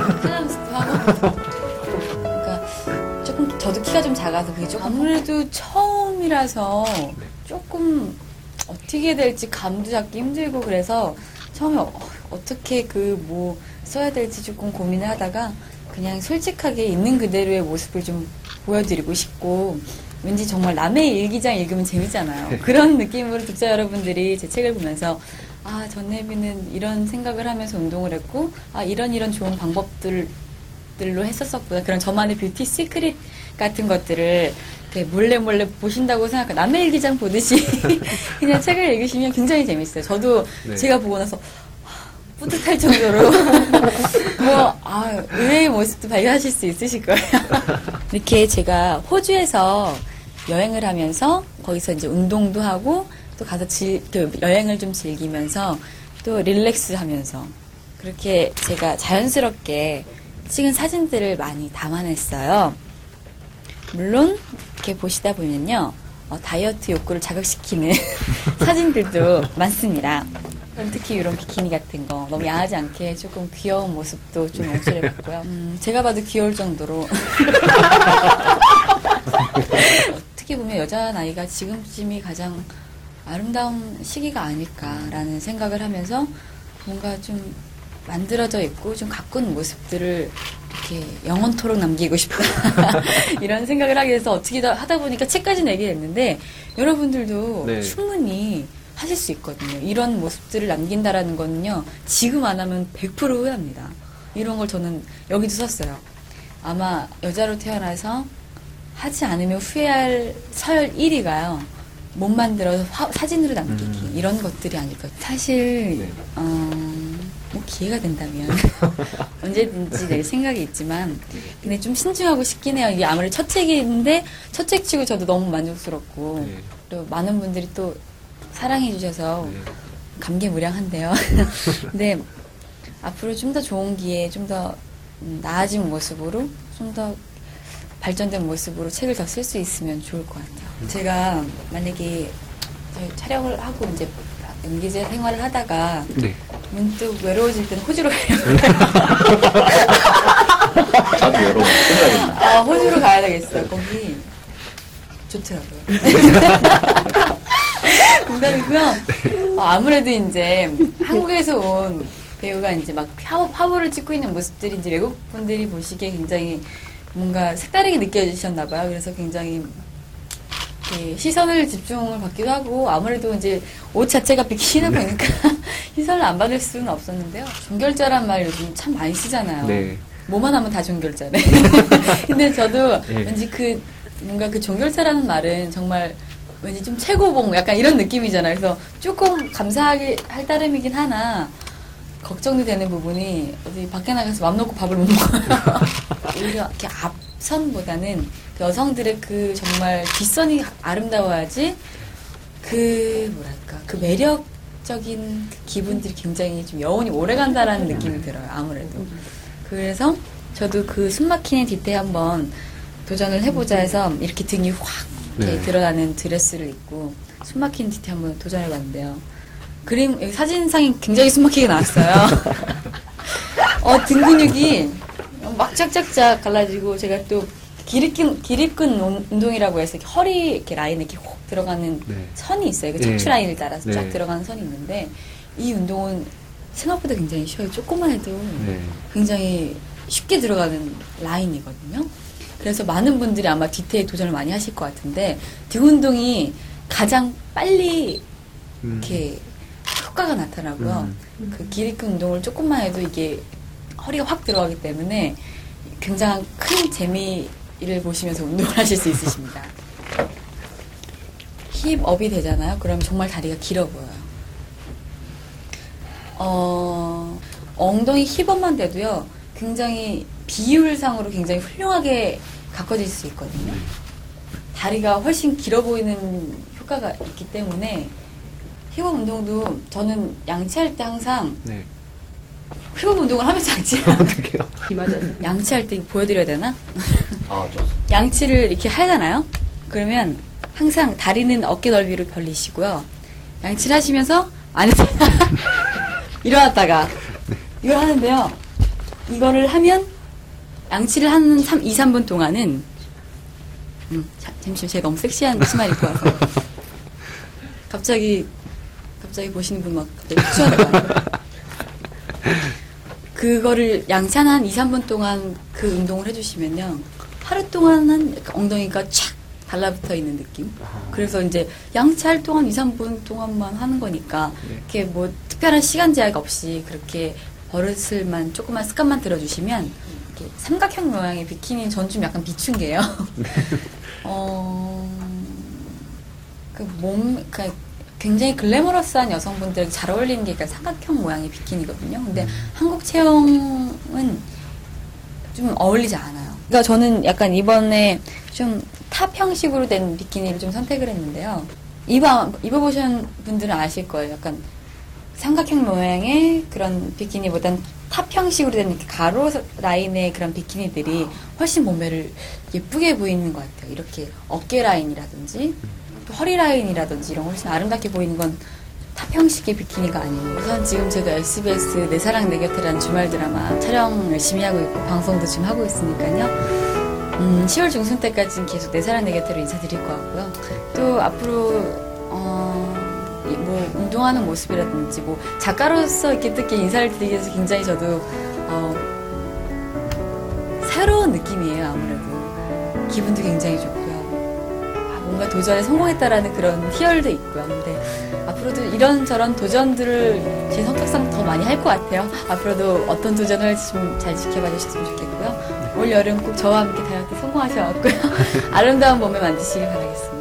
하고. 그러니까 조금 저도 키가 좀 작아서 그게 조금 아무래도 처음이라서 조금 어떻게 될지 감도 잡기 힘들고 그래서 처음에 어, 어떻게 그 뭐 써야 될지 조금 고민을 하다가 그냥 솔직하게 있는 그대로의 모습을 좀 보여드리고 싶고 왠지 정말 남의 일기장 읽으면 재밌잖아요. 그런 느낌으로 독자 여러분들이 제 책을 보면서 아 전혜비는 이런 생각을 하면서 운동을 했고 아 이런 이런 좋은 방법들 들로 했었었구나. 그런 저만의 뷰티 시크릿 같은 것들을 이렇게 몰래 몰래 보신다고 생각하 남의 일기장 보듯이 그냥 책을 읽으시면 굉장히 재밌어요. 저도 네. 제가 보고 나서 하, 뿌듯할 정도로 뭐 아, 의외의 모습도 발견하실 수 있으실 거예요. 이렇게 제가 호주에서 여행을 하면서 거기서 이제 운동도 하고 또 가서 질, 또 여행을 좀 즐기면서 또 릴렉스 하면서 그렇게 제가 자연스럽게 찍은 사진들을 많이 담아냈어요. 물론 이렇게 보시다 보면요. 어, 다이어트 욕구를 자극시키는 사진들도 많습니다. 특히 이런 비키니 같은 거 너무 야하지 않게 조금 귀여운 모습도 좀 연출해봤고요. 음, 제가 봐도 귀여울 정도로 어떻게 보면 여자 나이가 지금쯤이 가장 아름다운 시기가 아닐까라는 생각을 하면서 뭔가 좀 만들어져 있고 좀 가꾼 모습들을 이렇게 영원토록 남기고 싶다 이런 생각을 하게 돼서 어떻게 다 하다 보니까 책까지 내게 됐는데 여러분들도 네. 충분히 하실 수 있거든요. 이런 모습들을 남긴다라는 거는요 지금 안 하면 100% 후회합니다. 이런 걸 저는 여기도 썼어요. 아마 여자로 태어나서 하지 않으면 후회할 서열 1위가요. 못 만들어서 화- 사진으로 남기기 음. 이런 것들이 아닐까. 사실 네. 어, 뭐 기회가 된다면 언제든지 낼 생각이 있지만 근데 좀 신중하고 싶긴 해요. 이게 아무래도 첫 책인데 첫 책 치고 저도 너무 만족스럽고 네. 또 많은 분들이 또 사랑해 주셔서 네. 감개무량한데요. 근데 앞으로 좀 더 좋은 기회, 좀더 음, 나아진 모습으로, 좀더 발전된 모습으로 책을 더 쓸 수 있으면 좋을 것 같아요. 제가 만약에 촬영을 하고 이제 연기자 생활을 하다가 네. 문득 외로워질 때는 호주로 저도 여러분 생각이 아, 호주로 가야 되겠어요. 거기 좋더라고요. 농담이고요. 어, 아무래도 이제 한국에서 온 배우가 이제 막 화보, 화보를 찍고 있는 모습들이 이제 외국 분들이 보시기에 굉장히 뭔가 색다르게 느껴지셨나 봐요. 그래서 굉장히 이렇게 시선을 집중을 받기도 하고 아무래도 이제 옷 자체가 비키니다 보니까 시선을 안 받을 수는 없었는데요. 종결자란 말 요즘 참 많이 쓰잖아요. 네. 뭐만 하면 다 종결자네. 근데 저도 네. 왠지 그 뭔가 그 종결자라는 말은 정말 왠지 좀 최고봉 뭐 약간 이런 느낌이잖아요. 그래서 조금 감사하게 할 따름이긴 하나 걱정도 되는 부분이 어디 밖에 나가서 맘 놓고 밥을 못 먹어요. 오히려 이렇게 앞선보다는 그 여성들의 그 정말 뒷선이 아름다워야지 그 뭐랄까 그 매력적인 그 기분들이 굉장히 좀 여운이 오래 간다라는 느낌이 들어요. 아무래도. 그래서 저도 그 숨막히는 뒤태 한번 도전을 해보자 해서 이렇게 등이 확 이렇게 네. 드러나는 드레스를 입고 숨막히는 뒤태 한번 도전해봤는데요. 그림 사진상이 굉장히 숨막히게 나왔어요. 어, 등 근육이 막 짝짝짝 갈라지고 제가 또 기립근 기립근 운- 운동이라고 해서 이렇게 허리 이렇게 라인에 이렇게 혹 들어가는 네. 선이 있어요. 그 네. 척추 라인을 따라서 쫙 네. 들어가는 선이 있는데 이 운동은 생각보다 굉장히 쉬워요. 조금만 해도 네. 굉장히 쉽게 들어가는 라인이거든요. 그래서 많은 분들이 아마 뒤태에 도전을 많이 하실 것 같은데 등 운동이 가장 빨리 음. 이렇게 효과가 나타나고요. 음. 그 기립근 운동을 조금만 해도 이게 허리가 확 들어가기 때문에 굉장한 큰 재미를 보시면서 운동을 하실 수 있으십니다. 힙업이 되잖아요. 그럼 정말 다리가 길어 보여요. 어, 엉덩이 힙업만 돼도요, 굉장히 비율상으로 굉장히 훌륭하게 가꿔질 수 있거든요. 다리가 훨씬 길어 보이는 효과가 있기 때문에 힙업 운동도 저는 양치할 때 항상 네. 힙업 운동을 하면서 양치를 어떡해요? 양치할 때 보여드려야 되나? 아, 좋습니다. 양치를 이렇게 하잖아요. 그러면 항상 다리는 어깨 넓이로 벌리시고요. 양치를 하시면서 안에서 일어났다가 이걸 하는데요. 이거를 하면 양치를 하는 3, 2, 3분 동안은 음, 자, 잠시만 제가 너무 섹시한 치마 입고 와서 갑자기 갑자기 보시는 분 막 갑자기 거 아니에요? 그거를 양치 한 2, 3분 동안 그 운동을 해주시면요 하루 동안은 엉덩이가 촥 달라붙어 있는 느낌. 그래서 이제 양치할 동안 2, 3분 동안만 하는 거니까 네. 이렇게 뭐 특별한 시간 제약 없이 그렇게 버릇을만 조금만 습관만 들어주시면 이렇게 삼각형 모양의 비키니 전 좀 약간 비춘 게요. 어, 그 몸, 그 굉장히 글래머러스한 여성분들에게 잘 어울리는 게 삼각형 모양의 비키니거든요. 근데 한국 체형은 좀 어울리지 않아요. 그러니까 저는 약간 이번에 좀 탑 형식으로 된 비키니를 좀 선택을 했는데요. 입어, 입어보신 분들은 아실 거예요. 약간 삼각형 모양의 그런 비키니보단 탑 형식으로 된 이렇게 가로 라인의 그런 비키니들이 훨씬 몸매를 예쁘게 보이는 것 같아요. 이렇게 어깨 라인이라든지 또 허리 라인이라든지 이런 거 훨씬 아름답게 보이는 건 탑 형식의 비키니가 아니에요. 우선 지금 제가 SBS 내 사랑 내 곁에라는 주말 드라마 촬영 열심히 하고 있고 방송도 지금 하고 있으니까요. 음, 10월 중순 때까지는 계속 내 사랑 내 곁으로 인사드릴 것 같고요. 또 앞으로 어, 이뭐 운동하는 모습이라든지 뭐 작가로서 이렇게 특히 인사를 드리기 위해서 굉장히 저도 어, 새로운 느낌이에요 아무래도 기분도 굉장히 좋고요. 아, 뭔가 도전에 성공했다라는 그런 희열도 있고요. 근데 앞으로도 이런저런 도전들을 제 성격상 더 많이 할 것 같아요. 앞으로도 어떤 도전을 좀 잘 지켜봐 주셨으면 좋겠고요. 올 여름 꼭 저와 함께 다이어트 성공하셔갖고요. 아름다운 몸매 만드시길 바라겠습니다.